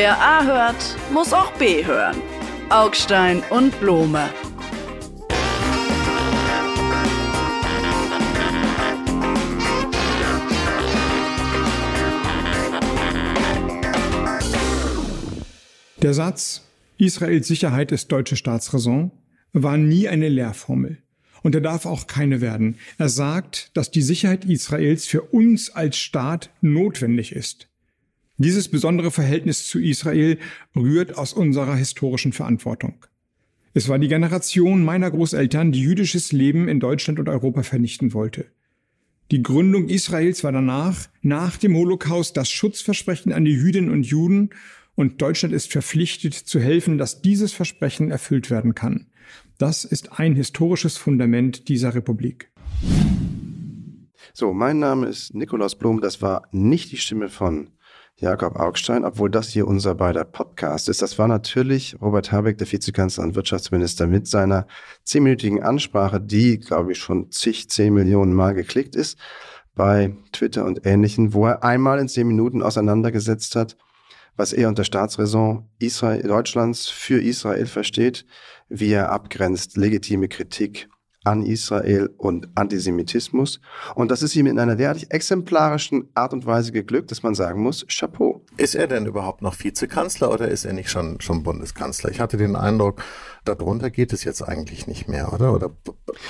Wer A hört, muss auch B hören. Augstein und Blome. Der Satz Israels Sicherheit ist deutsche Staatsräson war nie eine Lehrformel. Und er darf auch keine werden. Er sagt, dass die Sicherheit Israels für uns als Staat notwendig ist. Dieses besondere Verhältnis zu Israel rührt aus unserer historischen Verantwortung. Es war die Generation meiner Großeltern, die jüdisches Leben in Deutschland und Europa vernichten wollte. Die Gründung Israels war danach, nach dem Holocaust, das Schutzversprechen an die Jüdinnen und Juden und Deutschland ist verpflichtet zu helfen, dass dieses Versprechen erfüllt werden kann. Das ist ein historisches Fundament dieser Republik. So, mein Name ist Nikolaus Blum. Das war nicht die Stimme von Jakob Augstein, obwohl das hier unser beider Podcast ist. Das war natürlich Robert Habeck, der Vizekanzler und Wirtschaftsminister, mit seiner zehnminütigen Ansprache, die, glaube ich, schon zig, zehn Millionen Mal geklickt ist bei Twitter und Ähnlichen, wo er einmal in zehn Minuten auseinandergesetzt hat, was er unter Staatsräson Israel, Deutschlands für Israel versteht, wie er abgrenzt legitime Kritik an Israel und Antisemitismus. Und das ist ihm in einer derartig exemplarischen Art und Weise geglückt, dass man sagen muss, Chapeau. Ist er denn überhaupt noch Vizekanzler oder ist er nicht schon, schon Bundeskanzler? Ich hatte den Eindruck, darunter geht es jetzt eigentlich nicht mehr, oder? Oder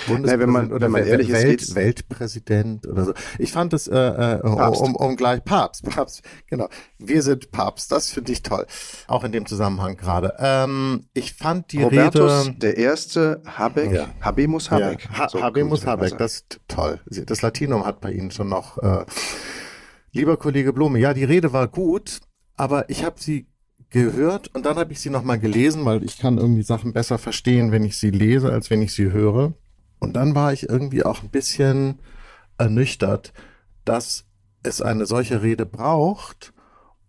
Bundespräsident wenn man, oder wenn man ehrlich Welt, ist, Weltpräsident oder so. Ich fand es äh, äh um, um gleich Papst, Papst, genau. Wir sind Papst, das finde ich toll. Auch in dem Zusammenhang gerade. Ähm, ich fand die Robertus, Rede. Der erste Habeck, ja. Habemus Habeck. Ja. Ha so Habemus Habeck, das ist toll. Das Latinum hat bei Ihnen schon noch. Äh, lieber Kollege Blume, ja, die Rede war gut, aber ich habe sie gehört und dann habe ich sie nochmal gelesen, weil ich kann irgendwie Sachen besser verstehen, wenn ich sie lese, als wenn ich sie höre. Und dann war ich irgendwie auch ein bisschen ernüchtert, dass es eine solche Rede braucht,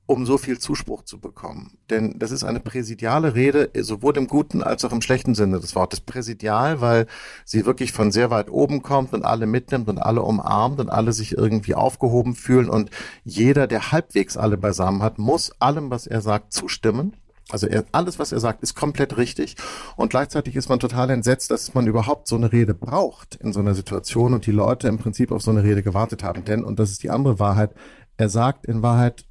um so viel Zuspruch zu bekommen. Denn das ist eine präsidiale Rede, sowohl im guten als auch im schlechten Sinne des Wortes. Präsidial, weil sie wirklich von sehr weit oben kommt und alle mitnimmt und alle umarmt und alle sich irgendwie aufgehoben fühlen und jeder, der halbwegs alle beisammen hat, muss allem, was er sagt, zustimmen. Also er, alles, was er sagt, ist komplett richtig. Und gleichzeitig ist man total entsetzt, dass man überhaupt so eine Rede braucht in so einer Situation und die Leute im Prinzip auf so eine Rede gewartet haben. Denn, und das ist die andere Wahrheit, er sagt in Wahrheit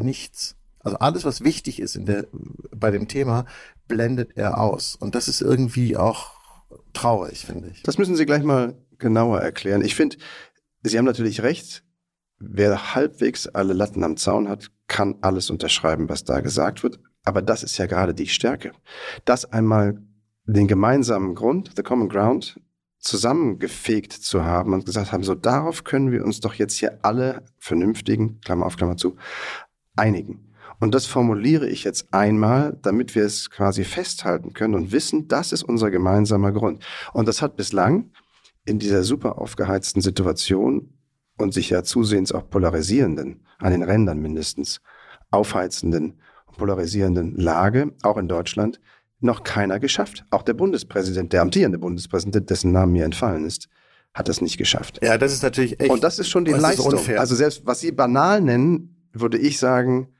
nichts. Also alles, was wichtig ist in der, bei dem Thema, blendet er aus. Und das ist irgendwie auch traurig, finde ich. Das müssen Sie gleich mal genauer erklären. Ich finde, Sie haben natürlich recht. Wer halbwegs alle Latten am Zaun hat, kann alles unterschreiben, was da gesagt wird. Aber das ist ja gerade die Stärke. Das einmal den gemeinsamen Grund, the common ground, zusammengefegt zu haben und gesagt haben, so darauf können wir uns doch jetzt hier alle vernünftigen, Klammer auf Klammer zu, einigen. Und das formuliere ich jetzt einmal, damit wir es quasi festhalten können und wissen, das ist unser gemeinsamer Grund. Und das hat bislang in dieser super aufgeheizten Situation und sich ja zusehends auch polarisierenden, an den Rändern mindestens, aufheizenden und polarisierenden Lage, auch in Deutschland, noch keiner geschafft. Auch der Bundespräsident, der amtierende Bundespräsident, dessen Name mir entfallen ist, hat das nicht geschafft. Ja, das ist natürlich echt. Und das ist schon die Leistung. Also selbst was Sie banal nennen, würde ich sagen,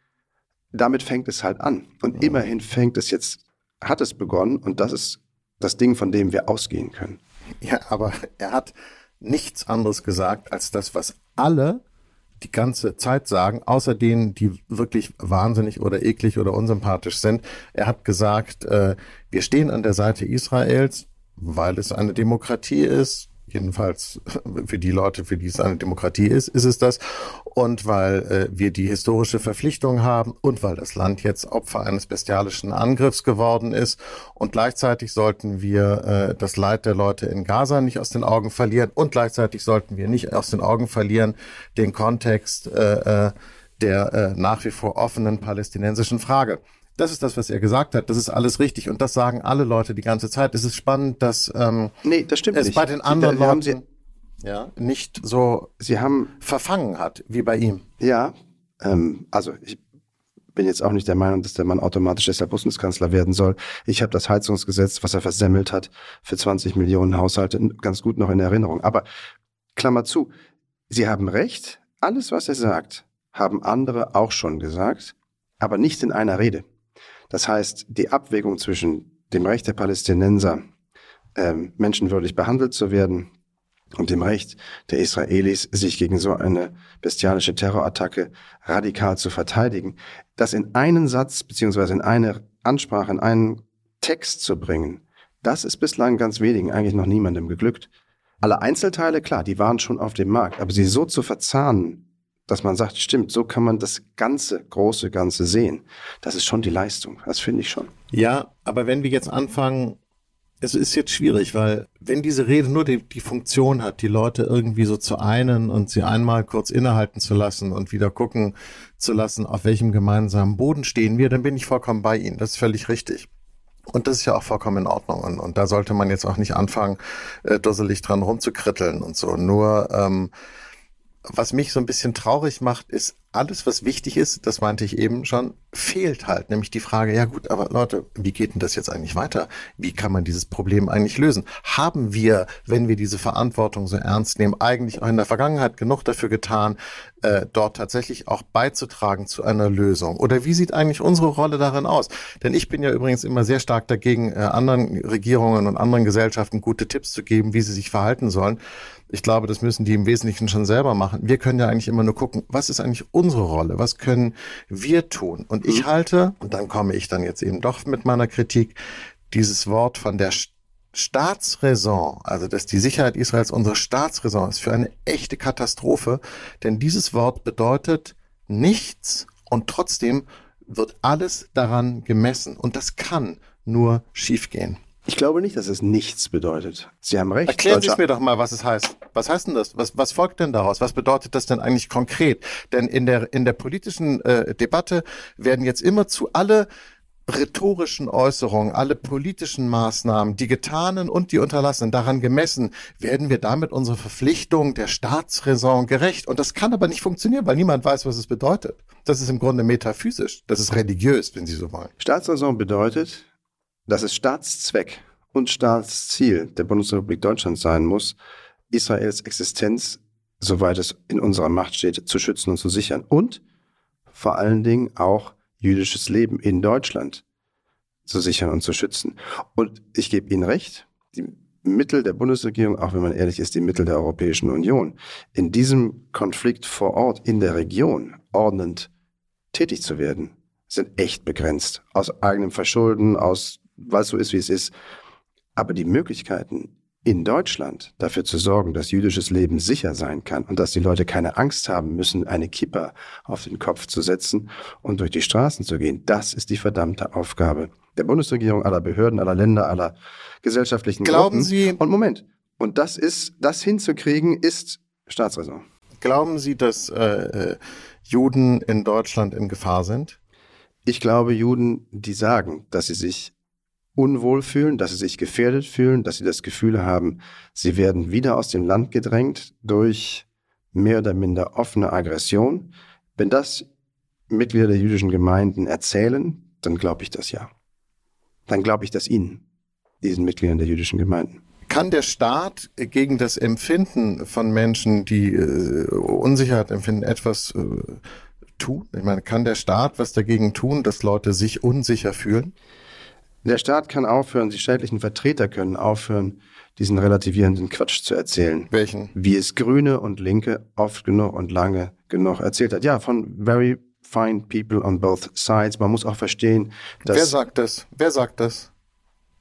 damit fängt es halt an. Und mhm. immerhin fängt es jetzt, hat es begonnen und das ist das Ding, von dem wir ausgehen können. Ja, aber er hat nichts anderes gesagt als das, was alle die ganze Zeit sagen, außer denen, die wirklich wahnsinnig oder eklig oder unsympathisch sind. Er hat gesagt, äh, wir stehen an der Seite Israels, weil es eine Demokratie ist, jedenfalls für die Leute, für die es eine Demokratie ist, ist es das. Und weil äh, wir die historische Verpflichtung haben und weil das Land jetzt Opfer eines bestialischen Angriffs geworden ist. Und gleichzeitig sollten wir äh, das Leid der Leute in Gaza nicht aus den Augen verlieren. Und gleichzeitig sollten wir nicht aus den Augen verlieren den Kontext äh, äh der äh, nach wie vor offenen palästinensischen Frage. Das ist das, was er gesagt hat. Das ist alles richtig. Und das sagen alle Leute die ganze Zeit. Es ist spannend, dass ähm, nee, das stimmt es nicht. bei den anderen Sie, Leuten Sie, ja, nicht so Sie haben, verfangen hat wie bei ihm. Ja, ähm, also ich bin jetzt auch nicht der Meinung, dass der Mann automatisch deshalb Bundeskanzler werden soll. Ich habe das Heizungsgesetz, was er versemmelt hat, für 20 Millionen Haushalte ganz gut noch in Erinnerung. Aber Klammer zu, Sie haben recht. Alles, was er sagt, haben andere auch schon gesagt. aber nicht in einer Rede. Das heißt, die Abwägung zwischen dem Recht der Palästinenser, ähm, menschenwürdig behandelt zu werden, und dem Recht der Israelis, sich gegen so eine bestialische Terrorattacke radikal zu verteidigen, das in einen Satz beziehungsweise in eine Ansprache, in einen Text zu bringen, das ist bislang ganz wenigen, eigentlich noch niemandem geglückt. Alle Einzelteile, klar, die waren schon auf dem Markt, aber sie so zu verzahnen, dass man sagt, stimmt, so kann man das ganze, große Ganze sehen. Das ist schon die Leistung. Das finde ich schon. Ja, aber wenn wir jetzt anfangen, es ist jetzt schwierig, weil wenn diese Rede nur die, die Funktion hat, die Leute irgendwie so zu einen und sie einmal kurz innehalten zu lassen und wieder gucken zu lassen, auf welchem gemeinsamen Boden stehen wir, dann bin ich vollkommen bei Ihnen. Das ist völlig richtig. Und das ist ja auch vollkommen in Ordnung. Und, und da sollte man jetzt auch nicht anfangen, äh, dusselig dran rumzukritteln und so. Nur ähm, was mich so ein bisschen traurig macht, ist alles, was wichtig ist, das meinte ich eben schon, fehlt halt. Nämlich die Frage, ja gut, aber Leute, wie geht denn das jetzt eigentlich weiter? Wie kann man dieses Problem eigentlich lösen? Haben wir, wenn wir diese Verantwortung so ernst nehmen, eigentlich auch in der Vergangenheit genug dafür getan, äh, dort tatsächlich auch beizutragen zu einer Lösung? Oder wie sieht eigentlich unsere Rolle darin aus? Denn ich bin ja übrigens immer sehr stark dagegen, äh, anderen Regierungen und anderen Gesellschaften gute Tipps zu geben, wie sie sich verhalten sollen. Ich glaube, das müssen die im Wesentlichen schon selber machen. Wir können ja eigentlich immer nur gucken, was ist eigentlich unsere Rolle? Was können wir tun? Und ich mhm. halte, und dann komme ich dann jetzt eben doch mit meiner Kritik, dieses Wort von der Staatsräson, also dass die Sicherheit Israels unsere Staatsräson ist, für eine echte Katastrophe. Denn dieses Wort bedeutet nichts und trotzdem wird alles daran gemessen. Und das kann nur schiefgehen. Ich glaube nicht, dass es nichts bedeutet. Sie haben recht. Erklären Sie es mir doch mal, was es heißt. Was heißt denn das? Was, was folgt denn daraus? Was bedeutet das denn eigentlich konkret? Denn in der, in der politischen äh, Debatte werden jetzt immerzu alle rhetorischen Äußerungen, alle politischen Maßnahmen, die getanen und die unterlassenen, daran gemessen, werden wir damit unsere Verpflichtung der Staatsräson gerecht. Und das kann aber nicht funktionieren, weil niemand weiß, was es bedeutet. Das ist im Grunde metaphysisch. Das ist religiös, wenn Sie so wollen. Staatsräson bedeutet, dass es Staatszweck und Staatsziel der Bundesrepublik Deutschland sein muss, Israels Existenz, soweit es in unserer Macht steht, zu schützen und zu sichern und vor allen Dingen auch jüdisches Leben in Deutschland zu sichern und zu schützen. Und ich gebe Ihnen recht, die Mittel der Bundesregierung, auch wenn man ehrlich ist, die Mittel der Europäischen Union, in diesem Konflikt vor Ort in der Region ordnend tätig zu werden, sind echt begrenzt. Aus eigenem Verschulden, aus weil es so ist, wie es ist. Aber die Möglichkeiten in Deutschland dafür zu sorgen, dass jüdisches Leben sicher sein kann und dass die Leute keine Angst haben müssen, eine Kippa auf den Kopf zu setzen und durch die Straßen zu gehen, das ist die verdammte Aufgabe der Bundesregierung, aller Behörden, aller Länder, aller gesellschaftlichen Glauben Gruppen. Sie und Moment. Und das ist, das hinzukriegen, ist Staatsräson. Glauben Sie, dass äh, äh, Juden in Deutschland in Gefahr sind? Ich glaube, Juden, die sagen, dass sie sich unwohl fühlen, dass sie sich gefährdet fühlen, dass sie das Gefühl haben, sie werden wieder aus dem Land gedrängt durch mehr oder minder offene Aggression. Wenn das Mitglieder der jüdischen Gemeinden erzählen, dann glaube ich das ja. Dann glaube ich das ihnen, diesen Mitgliedern der jüdischen Gemeinden. Kann der Staat gegen das Empfinden von Menschen, die äh, Unsicherheit empfinden, etwas äh, tun? Ich meine, kann der Staat was dagegen tun, dass Leute sich unsicher fühlen? Der Staat kann aufhören, die staatlichen Vertreter können aufhören, diesen relativierenden Quatsch zu erzählen. Welchen? Wie es Grüne und Linke oft genug und lange genug erzählt hat. Ja, von very fine people on both sides. Man muss auch verstehen, dass. Wer sagt das? Wer sagt das?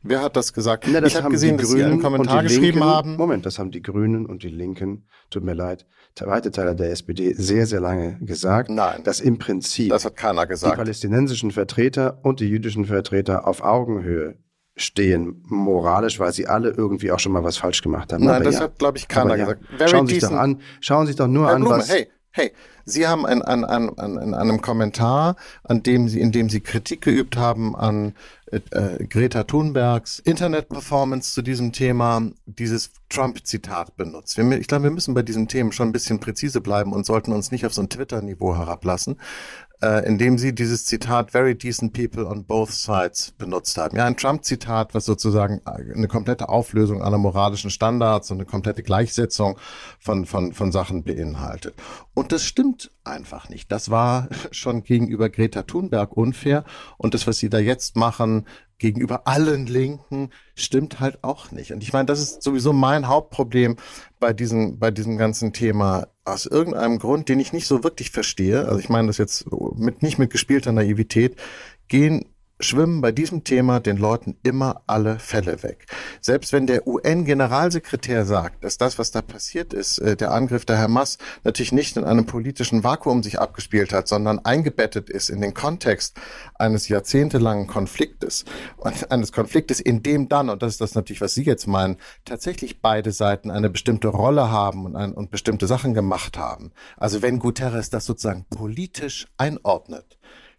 Wer hat das gesagt? Na, das ich habe gesehen, dass Sie einen Kommentar geschrieben Linken, haben. Moment, das haben die Grünen und die Linken, tut mir leid, weite Teile der SPD sehr, sehr lange gesagt. Nein. Dass im Prinzip das hat keiner gesagt. die palästinensischen Vertreter und die jüdischen Vertreter auf Augenhöhe stehen, moralisch, weil sie alle irgendwie auch schon mal was falsch gemacht haben. Nein, Aber das ja. hat, glaube ich, keiner ja. gesagt. Very schauen Sie sich doch an, schauen Sie sich doch nur Herr an, Blume, was. Hey, hey, Sie haben an, an, an, an einem Kommentar, an dem Sie, in dem Sie Kritik geübt haben an äh, Greta Thunbergs Internet-Performance zu diesem Thema, dieses Trump-Zitat benutzt. Wir, ich glaube, wir müssen bei diesen Themen schon ein bisschen präzise bleiben und sollten uns nicht auf so ein Twitter-Niveau herablassen äh, indem sie dieses Zitat Very decent people on both sides benutzt haben. Ja, ein Trump-Zitat, was sozusagen eine komplette Auflösung aller moralischen Standards und eine komplette Gleichsetzung von, von, von Sachen beinhaltet. Und das stimmt einfach nicht. Das war schon gegenüber Greta Thunberg unfair und das, was sie da jetzt machen, gegenüber allen Linken stimmt halt auch nicht. Und ich meine, das ist sowieso mein Hauptproblem bei diesem, bei diesem ganzen Thema. Aus irgendeinem Grund, den ich nicht so wirklich verstehe, also ich meine das jetzt mit, nicht mit gespielter Naivität, gehen schwimmen bei diesem Thema den Leuten immer alle Fälle weg. Selbst wenn der UN-Generalsekretär sagt, dass das, was da passiert ist, äh, der Angriff der Hamas, natürlich nicht in einem politischen Vakuum sich abgespielt hat, sondern eingebettet ist in den Kontext eines jahrzehntelangen Konfliktes und eines Konfliktes, in dem dann, und das ist das natürlich, was Sie jetzt meinen, tatsächlich beide Seiten eine bestimmte Rolle haben und, ein, und bestimmte Sachen gemacht haben. Also wenn Guterres das sozusagen politisch einordnet,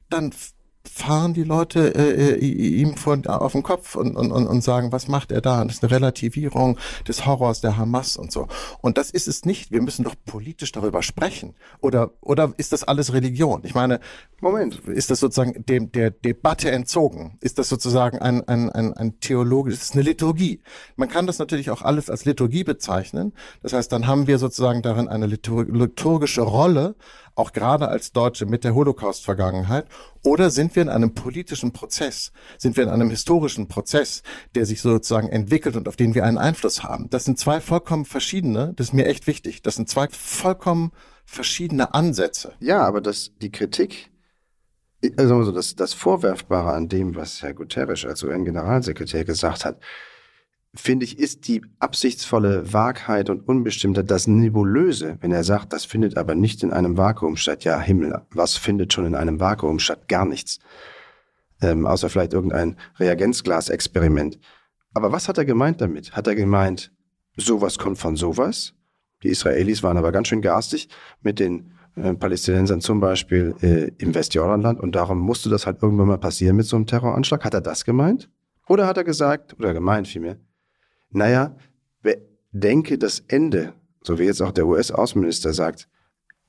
dann fahren die Leute äh, äh ihm vor, auf den Kopf und, und, und sagen, was macht er da? Das ist eine Relativierung des Horrors der Hamas und so. Und das ist es nicht. Wir müssen doch politisch darüber sprechen. Oder, oder ist das alles Religion? Ich meine, Moment, ist das sozusagen dem, der Debatte entzogen? Ist das sozusagen ein, ein, ein, ein Theologisch, ist eine Liturgie? Man kann das natürlich auch alles als Liturgie bezeichnen. Das heißt, dann haben wir sozusagen darin eine liturgische Rolle, auch gerade als Deutsche mit der Holocaust-Vergangenheit? Oder sind wir in einem politischen Prozess? Sind wir in einem historischen Prozess, der sich sozusagen entwickelt und auf den wir einen Einfluss haben? Das sind zwei vollkommen verschiedene, das ist mir echt wichtig, das sind zwei vollkommen verschiedene Ansätze. Ja, aber das, die Kritik, also das, das Vorwerfbare an dem, was Herr Guterres als UN-Generalsekretär gesagt hat, finde ich, ist die absichtsvolle Wahrheit und Unbestimmtheit das Nebulöse, wenn er sagt, das findet aber nicht in einem Vakuum statt. Ja, Himmel, was findet schon in einem Vakuum statt? Gar nichts. Ähm, außer vielleicht irgendein Reagenzglas-Experiment. Aber was hat er gemeint damit? Hat er gemeint, sowas kommt von sowas? Die Israelis waren aber ganz schön garstig mit den äh, Palästinensern zum Beispiel äh, im Westjordanland und darum musste das halt irgendwann mal passieren mit so einem Terroranschlag. Hat er das gemeint? Oder hat er gesagt, oder gemeint vielmehr, naja, denke das Ende, so wie jetzt auch der US-Außenminister sagt,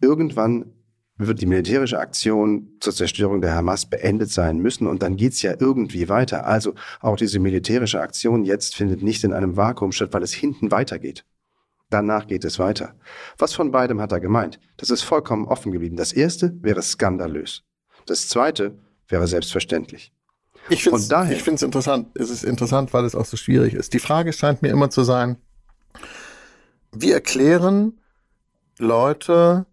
irgendwann wird die militärische Aktion zur Zerstörung der Hamas beendet sein müssen und dann geht's ja irgendwie weiter. Also auch diese militärische Aktion jetzt findet nicht in einem Vakuum statt, weil es hinten weitergeht. Danach geht es weiter. Was von beidem hat er gemeint? Das ist vollkommen offen geblieben. Das erste wäre skandalös. Das zweite wäre selbstverständlich. Ich finde es interessant. Es ist interessant, weil es auch so schwierig ist. Die Frage scheint mir immer zu sein, wie erklären Leute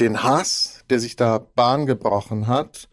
den Hass, der sich da Bahn gebrochen hat,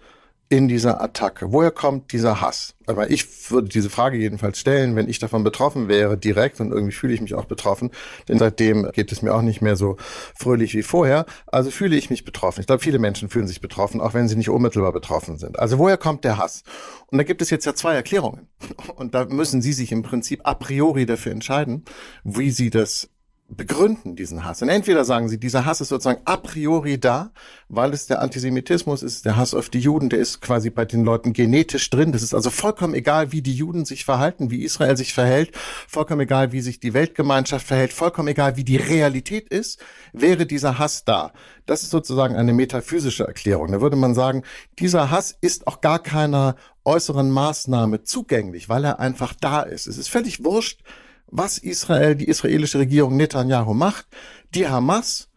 in dieser Attacke? Woher kommt dieser Hass? Aber ich würde diese Frage jedenfalls stellen, wenn ich davon betroffen wäre, direkt, und irgendwie fühle ich mich auch betroffen, denn seitdem geht es mir auch nicht mehr so fröhlich wie vorher. Also fühle ich mich betroffen. Ich glaube, viele Menschen fühlen sich betroffen, auch wenn sie nicht unmittelbar betroffen sind. Also woher kommt der Hass? Und da gibt es jetzt ja zwei Erklärungen. Und da müssen Sie sich im Prinzip a priori dafür entscheiden, wie Sie das begründen diesen Hass. Und entweder sagen sie, dieser Hass ist sozusagen a priori da, weil es der Antisemitismus ist, der Hass auf die Juden, der ist quasi bei den Leuten genetisch drin. Das ist also vollkommen egal, wie die Juden sich verhalten, wie Israel sich verhält, vollkommen egal, wie sich die Weltgemeinschaft verhält, vollkommen egal, wie die Realität ist, wäre dieser Hass da. Das ist sozusagen eine metaphysische Erklärung. Da würde man sagen, dieser Hass ist auch gar keiner äußeren Maßnahme zugänglich, weil er einfach da ist. Es ist völlig wurscht, was Israel, die israelische Regierung Netanyahu macht. Die Hamas,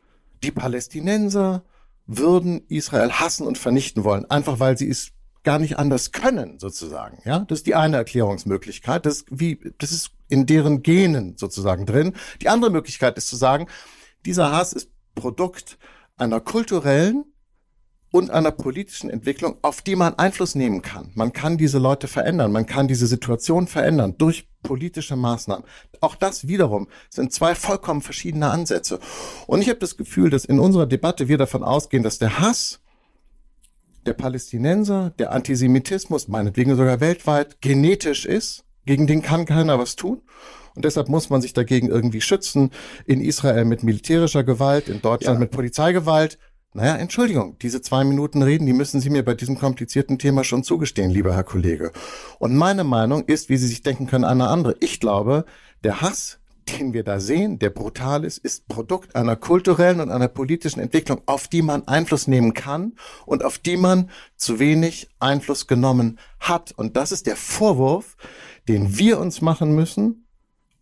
die Palästinenser würden Israel hassen und vernichten wollen, einfach weil sie es gar nicht anders können, sozusagen. Ja, das ist die eine Erklärungsmöglichkeit. Das wie, das ist in deren Genen sozusagen drin. Die andere Möglichkeit ist zu sagen, dieser Hass ist Produkt einer kulturellen und einer politischen Entwicklung, auf die man Einfluss nehmen kann. Man kann diese Leute verändern, man kann diese Situation verändern durch politische Maßnahmen. Auch das wiederum sind zwei vollkommen verschiedene Ansätze. Und ich habe das Gefühl, dass in unserer Debatte wir davon ausgehen, dass der Hass der Palästinenser, der Antisemitismus, meinetwegen sogar weltweit, genetisch ist. Gegen den kann keiner was tun. Und deshalb muss man sich dagegen irgendwie schützen. In Israel mit militärischer Gewalt, in Deutschland ja. mit Polizeigewalt. Naja, Entschuldigung, diese zwei Minuten reden, die müssen Sie mir bei diesem komplizierten Thema schon zugestehen, lieber Herr Kollege. Und meine Meinung ist, wie Sie sich denken können, eine andere. Ich glaube, der Hass, den wir da sehen, der brutal ist, ist Produkt einer kulturellen und einer politischen Entwicklung, auf die man Einfluss nehmen kann und auf die man zu wenig Einfluss genommen hat. Und das ist der Vorwurf, den wir uns machen müssen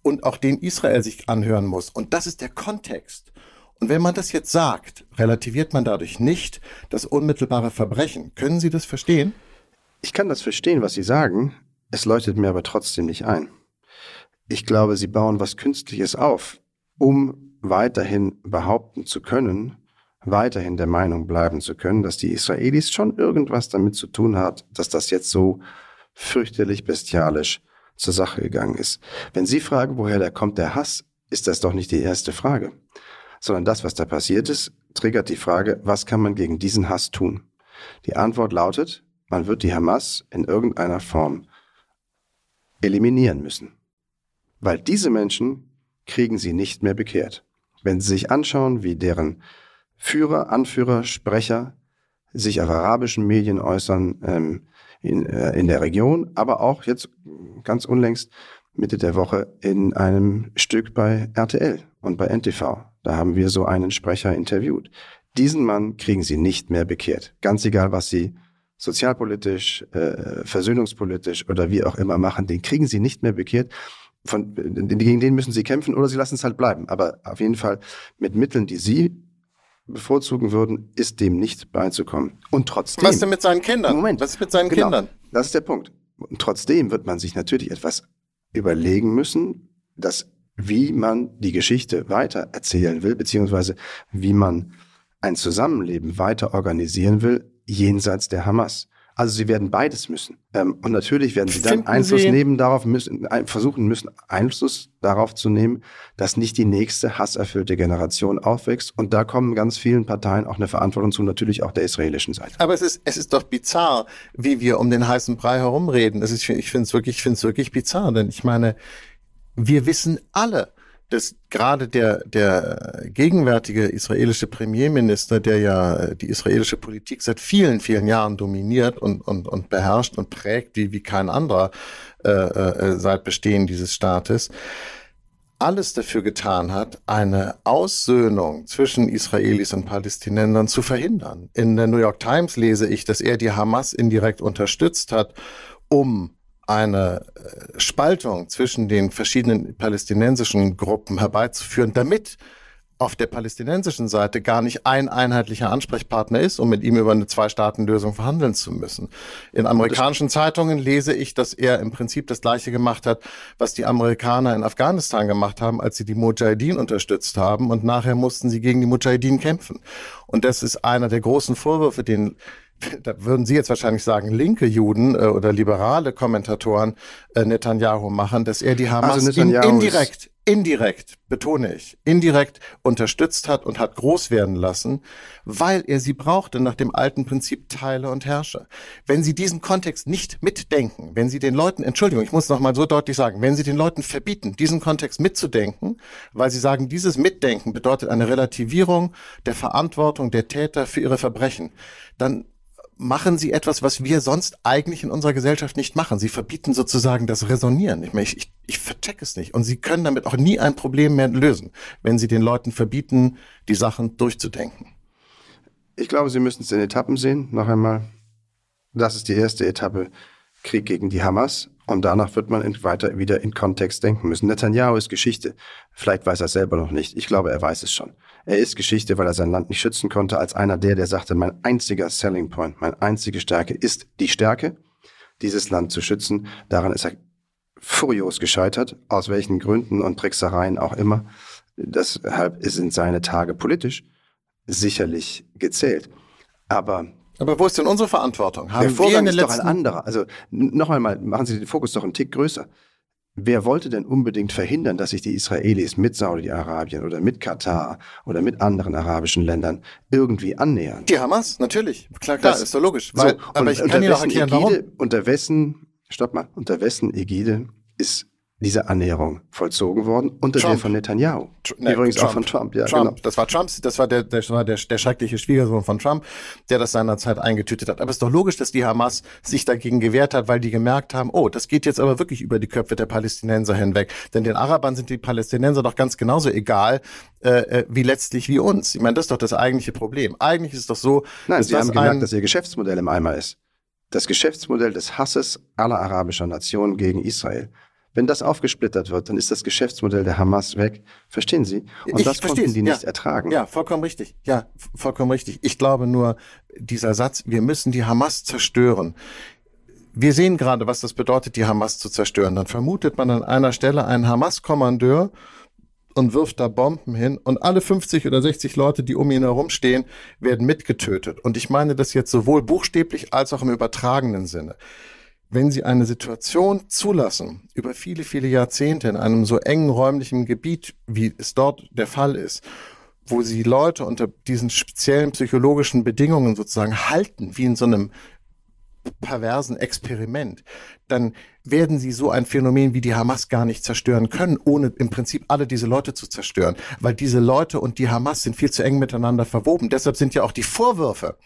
und auch den Israel sich anhören muss. Und das ist der Kontext. Und wenn man das jetzt sagt, relativiert man dadurch nicht das unmittelbare Verbrechen. Können Sie das verstehen? Ich kann das verstehen, was Sie sagen. Es leuchtet mir aber trotzdem nicht ein. Ich glaube, Sie bauen was Künstliches auf, um weiterhin behaupten zu können, weiterhin der Meinung bleiben zu können, dass die Israelis schon irgendwas damit zu tun hat, dass das jetzt so fürchterlich bestialisch zur Sache gegangen ist. Wenn Sie fragen, woher da kommt der Hass, ist das doch nicht die erste Frage, sondern das, was da passiert ist, triggert die Frage, was kann man gegen diesen Hass tun? Die Antwort lautet, man wird die Hamas in irgendeiner Form eliminieren müssen. Weil diese Menschen kriegen sie nicht mehr bekehrt. Wenn Sie sich anschauen, wie deren Führer, Anführer, Sprecher sich auf arabischen Medien äußern ähm, in, äh, in der Region, aber auch jetzt ganz unlängst Mitte der Woche in einem Stück bei RTL und bei NTV. Da haben wir so einen Sprecher interviewt. Diesen Mann kriegen sie nicht mehr bekehrt. Ganz egal, was sie sozialpolitisch, äh, versöhnungspolitisch oder wie auch immer machen, den kriegen sie nicht mehr bekehrt. Von, gegen den müssen sie kämpfen oder sie lassen es halt bleiben. Aber auf jeden Fall mit Mitteln, die sie bevorzugen würden, ist dem nicht beizukommen. Und trotzdem. Was denn mit seinen Kindern? Moment. Was ist mit seinen genau, Kindern? Das ist der Punkt. Und trotzdem wird man sich natürlich etwas überlegen müssen, dass wie man die Geschichte weiter erzählen will, beziehungsweise wie man ein Zusammenleben weiter organisieren will, jenseits der Hamas. Also sie werden beides müssen. Ähm, und natürlich werden sie dann Finden Einfluss Sie- nehmen darauf, müssen, versuchen müssen, Einfluss darauf zu nehmen, dass nicht die nächste hasserfüllte Generation aufwächst. Und da kommen ganz vielen Parteien auch eine Verantwortung zu, natürlich auch der israelischen Seite. Aber es ist, es ist doch bizarr, wie wir um den heißen Brei herumreden. Es ist, ich finde es wirklich, ich finde es wirklich bizarr, denn ich meine, wir wissen alle, dass gerade der, der gegenwärtige israelische Premierminister, der ja äh, die israelische Politik seit vielen, vielen Jahren dominiert und, und, und beherrscht und prägt, wie, wie kein anderer äh, äh, seit Bestehen dieses Staates, alles dafür getan hat, eine Aussöhnung zwischen Israelis und Palästinensern zu verhindern. In der New York Times lese ich, dass er die Hamas indirekt unterstützt hat, um eine äh, Spaltung zwischen den verschiedenen palästinensischen Gruppen herbeizuführen, damit auf der palästinensischen Seite gar nicht ein einheitlicher Ansprechpartner ist, um mit ihm über eine Zwei-Staaten-Lösung verhandeln zu müssen. In amerikanischen Zeitungen lese ich, dass er im Prinzip das Gleiche gemacht hat, was die Amerikaner in Afghanistan gemacht haben, als sie die Mujahideen unterstützt haben und nachher mussten sie gegen die Mujahideen kämpfen. Und das ist einer der großen Vorwürfe, den da würden Sie jetzt wahrscheinlich sagen, linke Juden äh, oder liberale Kommentatoren äh, Netanyahu machen, dass er die Hamas Also in, indirekt, indirekt, betone ich, indirekt unterstützt hat und hat groß werden lassen, weil er sie brauchte nach dem alten Prinzip Teile und Herrsche. Wenn Sie diesen Kontext nicht mitdenken, wenn Sie den Leuten, Entschuldigung, ich muss noch mal so deutlich sagen, wenn Sie den Leuten verbieten, diesen Kontext mitzudenken, weil Sie sagen, dieses Mitdenken bedeutet eine Relativierung der Verantwortung der Täter für ihre Verbrechen, dann machen sie etwas, was wir sonst eigentlich in unserer Gesellschaft nicht machen. Sie verbieten sozusagen das Resonieren. Ich, meine, ich, ich, ich vercheck es nicht. Und sie können damit auch nie ein Problem mehr lösen, wenn sie den Leuten verbieten, die Sachen durchzudenken. Ich glaube, Sie müssen es in Etappen sehen. Noch einmal, das ist die erste Etappe, Krieg gegen die Hamas. Und danach wird man weiter wieder in Kontext denken müssen. Netanyahu ist Geschichte. Vielleicht weiß er es selber noch nicht. Ich glaube, er weiß es schon. Er ist Geschichte, weil er sein Land nicht schützen konnte, als einer der, der sagte, mein einziger Selling Point, meine einzige Stärke ist die Stärke, dieses Land zu schützen. Daran ist er furios gescheitert, aus welchen Gründen und Tricksereien auch immer. Deshalb sind seine Tage politisch sicherlich gezählt. Aber Aber wo ist denn unsere Verantwortung? Haben der Vorgang ist doch ein anderer. Also noch einmal, machen Sie den Fokus doch einen Tick größer. Wer wollte denn unbedingt verhindern, dass sich die Israelis mit Saudi-Arabien oder mit Katar oder mit anderen arabischen Ländern irgendwie annähern? die Hamas, natürlich. Klar, klar, Das- ist doch logisch. So, Weil, und aber ich kann Ihnen auch erklären, warum. Ägide, unter wessen, stopp mal, unter wessen Ägide ist diese Annäherung vollzogen worden? Unter Trump. der von Netanyahu. Tr- nee, Übrigens auch von Trump, ja, Trump. genau. Das war Trumps, das war der, das war der, der schreckliche Schwiegersohn von Trump, der das seinerzeit eingetütet hat. Aber es ist doch logisch, dass die Hamas sich dagegen gewehrt hat, weil die gemerkt haben, oh, das geht jetzt aber wirklich über die Köpfe der Palästinenser hinweg. Denn den Arabern sind die Palästinenser doch ganz genauso egal, äh, äh, wie letztlich wie uns. Ich meine, das ist doch das eigentliche Problem. Eigentlich ist es doch so, Nein, dass Sie haben gemerkt, dass Ihr Geschäftsmodell im Eimer ist. Das Geschäftsmodell des Hasses aller arabischer Nationen gegen Israel Wenn das aufgesplittert wird, dann ist das Geschäftsmodell der Hamas weg. Verstehen Sie? Und ich das konnten die ja. nicht ertragen. Ja, vollkommen richtig. Ja, vollkommen richtig. Ich glaube nur, dieser Satz, wir müssen die Hamas zerstören. Wir sehen gerade, was das bedeutet, die Hamas zu zerstören. Dann vermutet man an einer Stelle einen Hamas-Kommandeur und wirft da Bomben hin und alle 50 oder 60 Leute, die um ihn herumstehen, werden mitgetötet. Und ich meine das jetzt sowohl buchstäblich als auch im übertragenen Sinne wenn Sie eine Situation zulassen, über viele, viele Jahrzehnte in einem so engen räumlichen Gebiet, wie es dort der Fall ist, wo Sie Leute unter diesen speziellen psychologischen Bedingungen sozusagen halten, wie in so einem perversen Experiment, dann werden sie so ein Phänomen wie die Hamas gar nicht zerstören können, ohne im Prinzip alle diese Leute zu zerstören, weil diese Leute und die Hamas sind viel zu eng miteinander verwoben. Deshalb sind ja auch die Vorwürfe,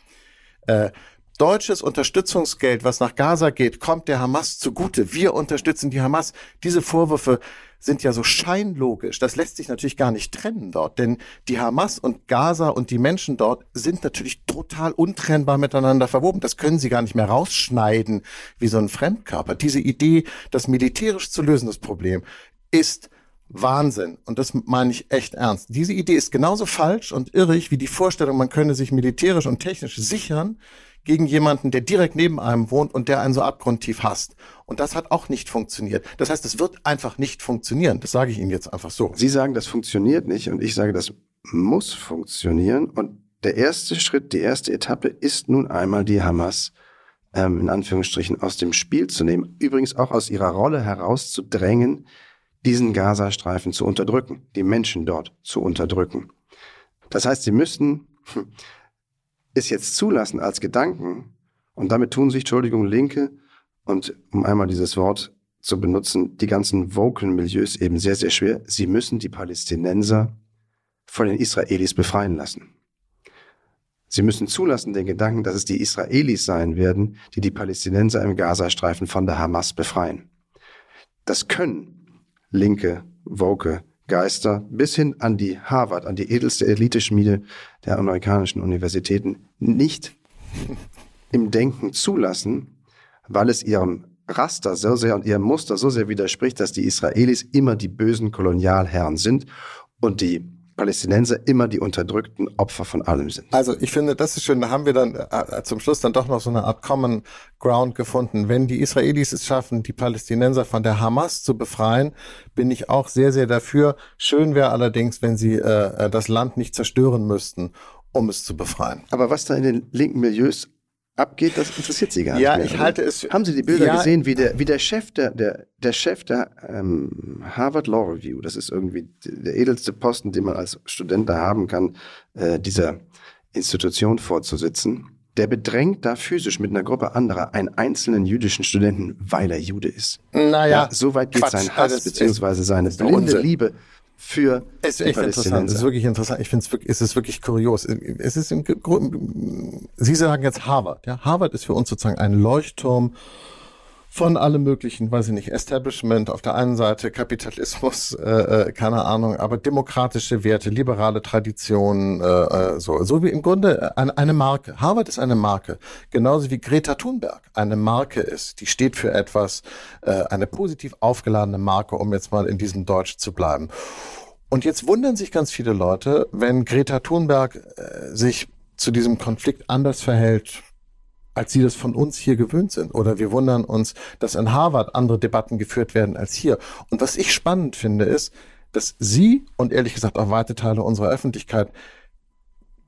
äh, deutsches Unterstützungsgeld, was nach Gaza geht, kommt der Hamas zugute. Wir unterstützen die Hamas. Diese Vorwürfe sind ja so scheinlogisch. Das lässt sich natürlich gar nicht trennen dort, denn die Hamas und Gaza und die Menschen dort sind natürlich total untrennbar miteinander verwoben. Das können sie gar nicht mehr rausschneiden wie so ein Fremdkörper. Diese Idee, das militärisch zu lösen, das Problem, ist Wahnsinn. Und das meine ich echt ernst. Diese Idee ist genauso falsch und irrig wie die Vorstellung, man könne sich militärisch und technisch sichern gegen jemanden, der direkt neben einem wohnt und der einen so abgrundtief hasst. Und das hat auch nicht funktioniert. Das heißt, es wird einfach nicht funktionieren. Das sage ich Ihnen jetzt einfach so. Sie sagen, das funktioniert nicht und ich sage, das muss funktionieren. Und der erste Schritt, die erste Etappe ist nun einmal die Hamas ähm, in Anführungsstrichen aus dem Spiel zu nehmen. Übrigens auch aus ihrer Rolle herauszudrängen, diesen Gazastreifen zu unterdrücken, die Menschen dort zu unterdrücken. Das heißt, sie müssen hm, es jetzt zulassen als Gedanken, und damit tun sich, Entschuldigung, Linke, und um einmal dieses Wort zu benutzen, die ganzen Vocal-Milieus eben sehr, sehr schwer. Sie müssen die Palästinenser von den Israelis befreien lassen. Sie müssen zulassen den Gedanken, dass es die Israelis sein werden, die die Palästinenser im Gazastreifen von der Hamas befreien. Das können linke, woke Geister bis hin an die Harvard, an die edelste Eliteschmiede der amerikanischen Universitäten nicht im Denken zulassen, weil es ihrem Raster so sehr und ihrem Muster so sehr widerspricht, dass die Israelis immer die bösen Kolonialherren sind und die Palästinenser immer die unterdrückten Opfer von allem sind. Also ich finde, das ist schön. Da haben wir dann äh, zum Schluss dann doch noch so eine Art Common Ground gefunden. Wenn die Israelis es schaffen, die Palästinenser von der Hamas zu befreien, bin ich auch sehr, sehr dafür. Schön wäre allerdings, wenn sie äh, äh das Land nicht zerstören müssten, um es zu befreien. Aber was da in den linken Milieus abgeht, das interessiert Sie gar ja, nicht. Ja, ich halte es. Haben Sie die Bilder ja, gesehen, wie der, wie der Chef der, der, der Chef der ähm, Harvard Law Review, das ist irgendwie der edelste Posten, den man als Student da haben kann, äh, dieser Institution vorzusitzen. Der bedrängt da physisch mit einer Gruppe anderer einen einzelnen jüdischen Studenten, weil er Jude ist. Naja, ja, so weit geht Quatsch, sein Hass also beziehungsweise seine blinde Liebe für es ist echt interessant. Es ist wirklich interessant. Ich finde es ist wirklich kurios. Es ist im Grunde, Sie sagen jetzt Harvard. Ja, Harvard ist für uns sozusagen ein Leuchtturm von allem möglichen, weiß ich nicht, Establishment auf der einen Seite, Kapitalismus, äh, äh, keine Ahnung, aber demokratische Werte, liberale Traditionen, äh, äh, so, so wie im Grunde eine, eine Marke. Harvard ist eine Marke, genauso wie Greta Thunberg eine Marke ist. Die steht für etwas, äh, eine positiv aufgeladene Marke, um jetzt mal in diesem Deutsch zu bleiben. Und jetzt wundern sich ganz viele Leute, wenn Greta Thunberg äh, sich zu diesem Konflikt anders verhält, als sie das von uns hier gewöhnt sind. Oder wir wundern uns, dass in Harvard andere Debatten geführt werden als hier. Und was ich spannend finde, ist, dass Sie und ehrlich gesagt auch weite Teile unserer Öffentlichkeit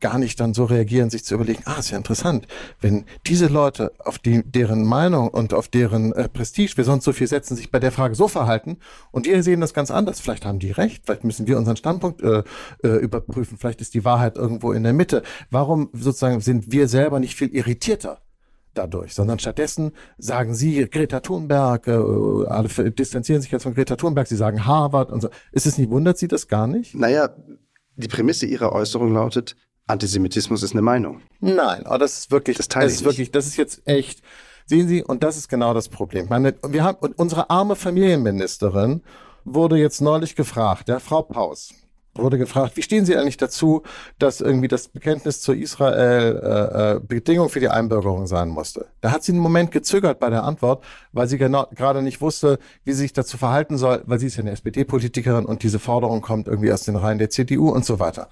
gar nicht dann so reagieren, sich zu überlegen, ah, ist ja interessant, wenn diese Leute auf die, deren Meinung und auf deren äh, Prestige wir sonst so viel setzen, sich bei der Frage so verhalten und wir sehen das ganz anders. Vielleicht haben die recht, vielleicht müssen wir unseren Standpunkt äh, äh, überprüfen, vielleicht ist die Wahrheit irgendwo in der Mitte. Warum sozusagen sind wir selber nicht viel irritierter? Dadurch, sondern stattdessen sagen sie Greta Thunberg, äh, alle distanzieren sich jetzt von Greta Thunberg, sie sagen Harvard und so. Ist es nicht, wundert Sie das gar nicht? Naja, die Prämisse Ihrer Äußerung lautet, Antisemitismus ist eine Meinung. Nein, aber das ist wirklich, das, das ist wirklich, das ist jetzt echt, sehen Sie, und das ist genau das Problem. Meine, wir haben, unsere arme Familienministerin wurde jetzt neulich gefragt, ja, Frau Paus, wurde gefragt, wie stehen Sie eigentlich dazu, dass irgendwie das Bekenntnis zu Israel äh, äh, Bedingung für die Einbürgerung sein musste? Da hat sie einen Moment gezögert bei der Antwort, weil sie genau, gerade nicht wusste, wie sie sich dazu verhalten soll, weil sie ist ja eine SPD-Politikerin und diese Forderung kommt irgendwie aus den Reihen der CDU und so weiter.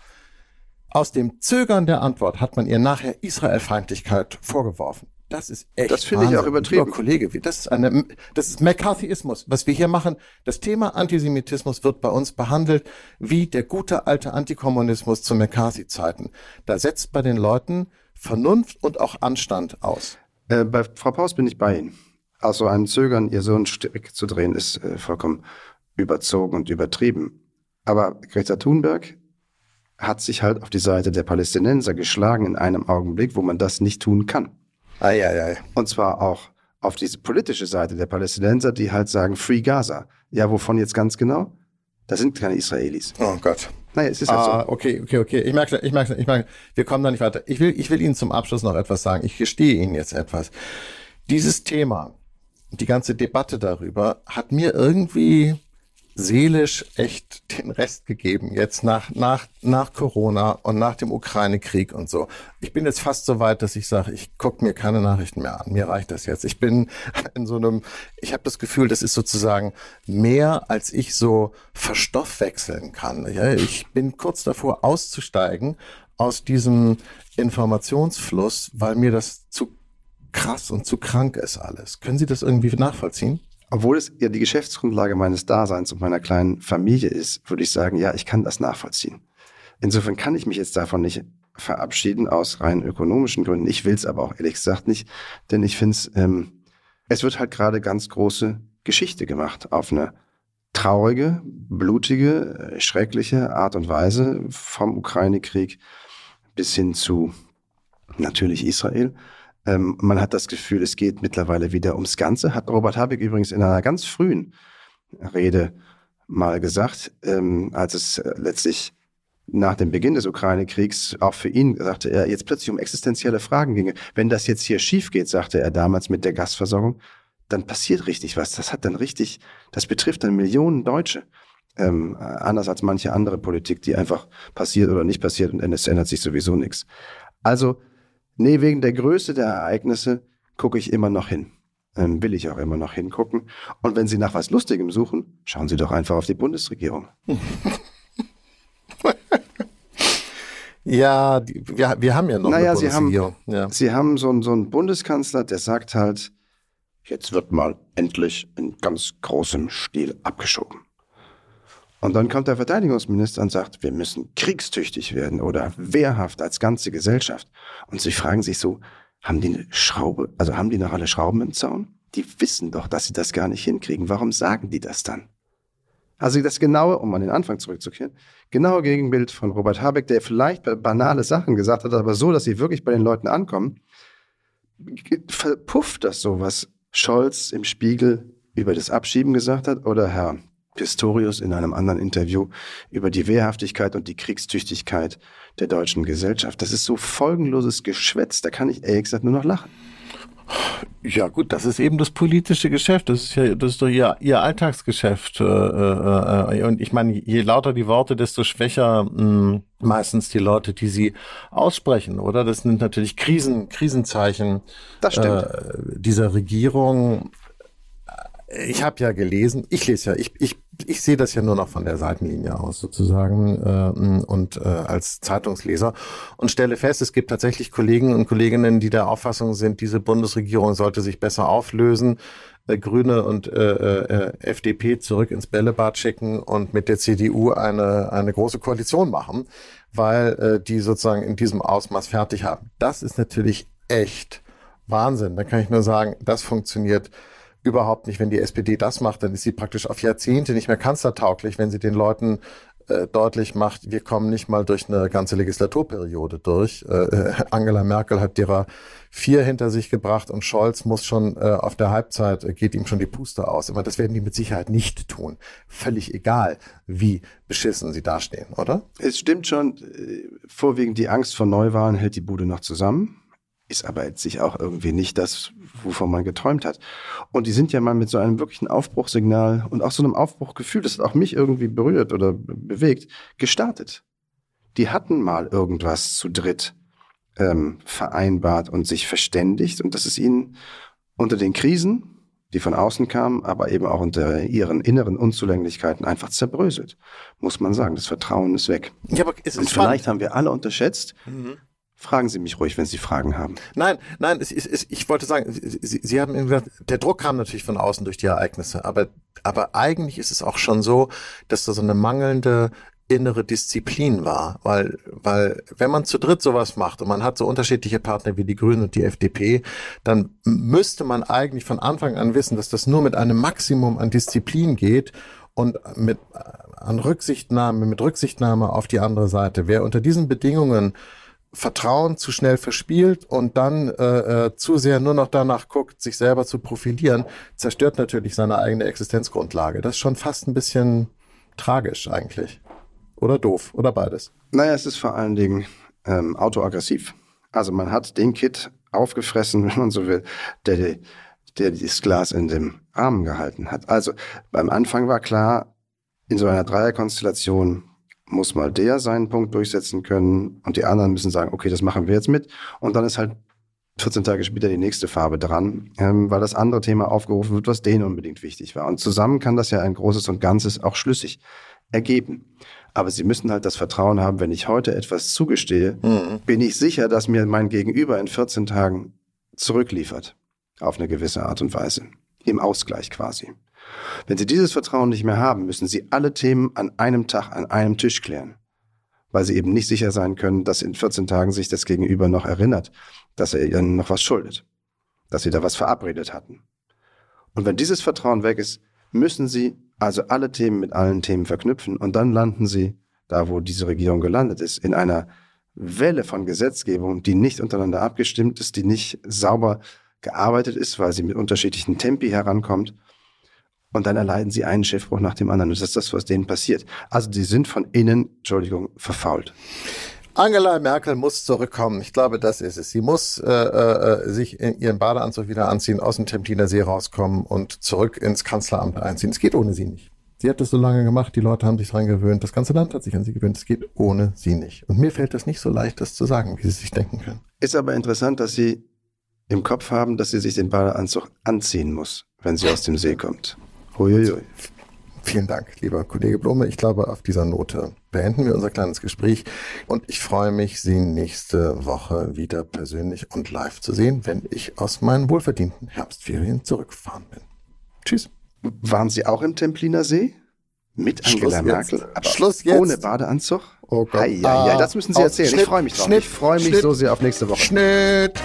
Aus dem Zögern der Antwort hat man ihr nachher Israelfeindlichkeit vorgeworfen. Das ist echt. Das finde ich auch übertrieben. Kollege, das ist eine, das ist McCarthyismus. Was wir hier machen, das Thema Antisemitismus wird bei uns behandelt wie der gute alte Antikommunismus zu McCarthy-Zeiten. Da setzt bei den Leuten Vernunft und auch Anstand aus. Äh, bei Frau Paus bin ich bei Ihnen. Also ein Zögern, ihr so einen Strick zu drehen, ist äh, vollkommen überzogen und übertrieben. Aber Greta Thunberg hat sich halt auf die Seite der Palästinenser geschlagen in einem Augenblick, wo man das nicht tun kann. Ei, ei, ei. Und zwar auch auf diese politische Seite der Palästinenser, die halt sagen, Free Gaza. Ja, wovon jetzt ganz genau? Das sind keine Israelis. Oh Gott. Naja, es ist halt ah, so. okay, okay, okay. Ich merke, ich merke, ich merke, wir kommen da nicht weiter. Ich will, ich will Ihnen zum Abschluss noch etwas sagen. Ich gestehe Ihnen jetzt etwas. Dieses Thema, die ganze Debatte darüber, hat mir irgendwie seelisch echt den Rest gegeben, jetzt nach, nach, nach Corona und nach dem Ukraine-Krieg und so. Ich bin jetzt fast so weit, dass ich sage, ich gucke mir keine Nachrichten mehr an. Mir reicht das jetzt. Ich bin in so einem, ich habe das Gefühl, das ist sozusagen mehr, als ich so verstoffwechseln kann. Ich bin kurz davor auszusteigen aus diesem Informationsfluss, weil mir das zu krass und zu krank ist alles. Können Sie das irgendwie nachvollziehen? Obwohl es ja die Geschäftsgrundlage meines Daseins und meiner kleinen Familie ist, würde ich sagen, ja, ich kann das nachvollziehen. Insofern kann ich mich jetzt davon nicht verabschieden aus rein ökonomischen Gründen. Ich will es aber auch ehrlich gesagt nicht, denn ich finde es, ähm, es wird halt gerade ganz große Geschichte gemacht auf eine traurige, blutige, äh, schreckliche Art und Weise vom Ukraine-Krieg bis hin zu natürlich Israel. Ähm, man hat das Gefühl, es geht mittlerweile wieder ums Ganze. Hat Robert Habeck übrigens in einer ganz frühen Rede mal gesagt, ähm, als es äh, letztlich nach dem Beginn des Ukraine-Kriegs auch für ihn, sagte er, jetzt plötzlich um existenzielle Fragen ginge. Wenn das jetzt hier schief geht, sagte er damals mit der Gasversorgung, dann passiert richtig was. Das hat dann richtig, das betrifft dann Millionen Deutsche. Ähm, anders als manche andere Politik, die einfach passiert oder nicht passiert und es ändert sich sowieso nichts. Also Nee, wegen der Größe der Ereignisse gucke ich immer noch hin. Ähm, will ich auch immer noch hingucken. Und wenn Sie nach was Lustigem suchen, schauen Sie doch einfach auf die Bundesregierung. ja, die, wir, wir haben ja noch naja, eine Sie haben, ja. Sie haben so, einen, so einen Bundeskanzler, der sagt halt, jetzt wird mal endlich in ganz großem Stil abgeschoben. Und dann kommt der Verteidigungsminister und sagt, wir müssen kriegstüchtig werden oder wehrhaft als ganze Gesellschaft. Und sie fragen sich so, haben die eine Schraube, also haben die noch alle Schrauben im Zaun? Die wissen doch, dass sie das gar nicht hinkriegen. Warum sagen die das dann? Also das genaue, um an den Anfang zurückzukehren, genaue Gegenbild von Robert Habeck, der vielleicht banale Sachen gesagt hat, aber so, dass sie wirklich bei den Leuten ankommen, verpufft das so, was Scholz im Spiegel über das Abschieben gesagt hat oder Herr Pistorius in einem anderen Interview über die Wehrhaftigkeit und die Kriegstüchtigkeit der deutschen Gesellschaft. Das ist so folgenloses Geschwätz, da kann ich ehrlich gesagt nur noch lachen. Ja gut, das ist eben das politische Geschäft. Das ist ja, das ist doch ihr, ihr Alltagsgeschäft. Äh, äh, äh, und ich meine, je lauter die Worte, desto schwächer hm, meistens die Leute, die sie aussprechen, oder? Das sind natürlich Krisen, Krisenzeichen dieser Regierung ich habe ja gelesen, ich lese ja, ich, ich, ich sehe das ja nur noch von der Seitenlinie aus sozusagen äh, und äh, als Zeitungsleser und stelle fest, es gibt tatsächlich Kollegen und Kolleginnen, die der Auffassung sind, diese Bundesregierung sollte sich besser auflösen, äh, Grüne und äh, äh, FDP zurück ins Bällebad schicken und mit der CDU eine, eine große Koalition machen, weil äh, die sozusagen in diesem Ausmaß fertig haben. Das ist natürlich echt Wahnsinn. Da kann ich nur sagen, das funktioniert überhaupt nicht. Wenn die SPD das macht, dann ist sie praktisch auf Jahrzehnte nicht mehr kanzlertauglich, wenn sie den Leuten äh, deutlich macht, wir kommen nicht mal durch eine ganze Legislaturperiode durch. Äh, äh, Angela Merkel hat derer vier hinter sich gebracht und Scholz muss schon äh, auf der Halbzeit, äh, geht ihm schon die Puste aus. Aber das werden die mit Sicherheit nicht tun. Völlig egal, wie beschissen sie dastehen, oder? Es stimmt schon, vorwiegend die Angst vor Neuwahlen hält die Bude noch zusammen. Ist aber jetzt sich auch irgendwie nicht das, wovon man geträumt hat. Und die sind ja mal mit so einem wirklichen Aufbruchssignal und auch so einem Aufbruchgefühl, das hat auch mich irgendwie berührt oder bewegt, gestartet. Die hatten mal irgendwas zu dritt ähm, vereinbart und sich verständigt und das ist ihnen unter den Krisen, die von außen kamen, aber eben auch unter ihren inneren Unzulänglichkeiten einfach zerbröselt, muss man sagen. Das Vertrauen ist weg. Ja, aber es und vielleicht haben wir alle unterschätzt, mhm Fragen Sie mich ruhig, wenn Sie Fragen haben. Nein, nein, es, es, es, ich wollte sagen, Sie, Sie haben gesagt, der Druck kam natürlich von außen durch die Ereignisse, aber, aber eigentlich ist es auch schon so, dass da so eine mangelnde innere Disziplin war, weil, weil wenn man zu dritt sowas macht und man hat so unterschiedliche Partner wie die Grünen und die FDP, dann müsste man eigentlich von Anfang an wissen, dass das nur mit einem Maximum an Disziplin geht und mit an Rücksichtnahme, mit Rücksichtnahme auf die andere Seite. Wer unter diesen Bedingungen Vertrauen zu schnell verspielt und dann äh, äh, zu sehr nur noch danach guckt, sich selber zu profilieren, zerstört natürlich seine eigene Existenzgrundlage. Das ist schon fast ein bisschen tragisch eigentlich. Oder doof, oder beides. Naja, es ist vor allen Dingen ähm, autoaggressiv. Also man hat den Kit aufgefressen, wenn man so will, der, der dieses Glas in dem Arm gehalten hat. Also beim Anfang war klar, in so einer Dreierkonstellation muss mal der seinen Punkt durchsetzen können und die anderen müssen sagen, okay, das machen wir jetzt mit. Und dann ist halt 14 Tage später die nächste Farbe dran, ähm, weil das andere Thema aufgerufen wird, was denen unbedingt wichtig war. Und zusammen kann das ja ein großes und Ganzes auch schlüssig ergeben. Aber sie müssen halt das Vertrauen haben, wenn ich heute etwas zugestehe, mhm. bin ich sicher, dass mir mein Gegenüber in 14 Tagen zurückliefert. Auf eine gewisse Art und Weise. Im Ausgleich quasi. Wenn Sie dieses Vertrauen nicht mehr haben, müssen Sie alle Themen an einem Tag, an einem Tisch klären, weil Sie eben nicht sicher sein können, dass in 14 Tagen sich das Gegenüber noch erinnert, dass er Ihnen noch was schuldet, dass Sie da was verabredet hatten. Und wenn dieses Vertrauen weg ist, müssen Sie also alle Themen mit allen Themen verknüpfen und dann landen Sie da, wo diese Regierung gelandet ist, in einer Welle von Gesetzgebung, die nicht untereinander abgestimmt ist, die nicht sauber gearbeitet ist, weil sie mit unterschiedlichen Tempi herankommt und dann erleiden sie einen Chefbruch nach dem anderen. Das ist das, was denen passiert. Also die sind von innen, Entschuldigung, verfault. Angela Merkel muss zurückkommen. Ich glaube, das ist es. Sie muss äh, äh, sich in ihren Badeanzug wieder anziehen, aus dem Templiner See rauskommen und zurück ins Kanzleramt einziehen. Es geht ohne sie nicht. Sie hat das so lange gemacht, die Leute haben sich dran gewöhnt, das ganze Land hat sich an sie gewöhnt. Es geht ohne sie nicht. Und mir fällt das nicht so leicht, das zu sagen, wie Sie sich denken können. Ist aber interessant, dass Sie im Kopf haben, dass sie sich den Badeanzug anziehen muss, wenn sie aus dem See kommt. Huiuiui. Vielen Dank, lieber Kollege Blume. Ich glaube, auf dieser Note beenden wir unser kleines Gespräch und ich freue mich, Sie nächste Woche wieder persönlich und live zu sehen, wenn ich aus meinen wohlverdienten Herbstferien zurückfahren bin. Tschüss. Waren Sie auch im Templiner See? Mit Angela Merkel? Aber Schluss jetzt. Ohne Badeanzug? Oh Gott. Ei, ei, ei, das müssen Sie erzählen. Schnitt, ich freue mich drauf. Schnitt, ich freue mich Schnitt, so sehr auf nächste Woche. Schnitt.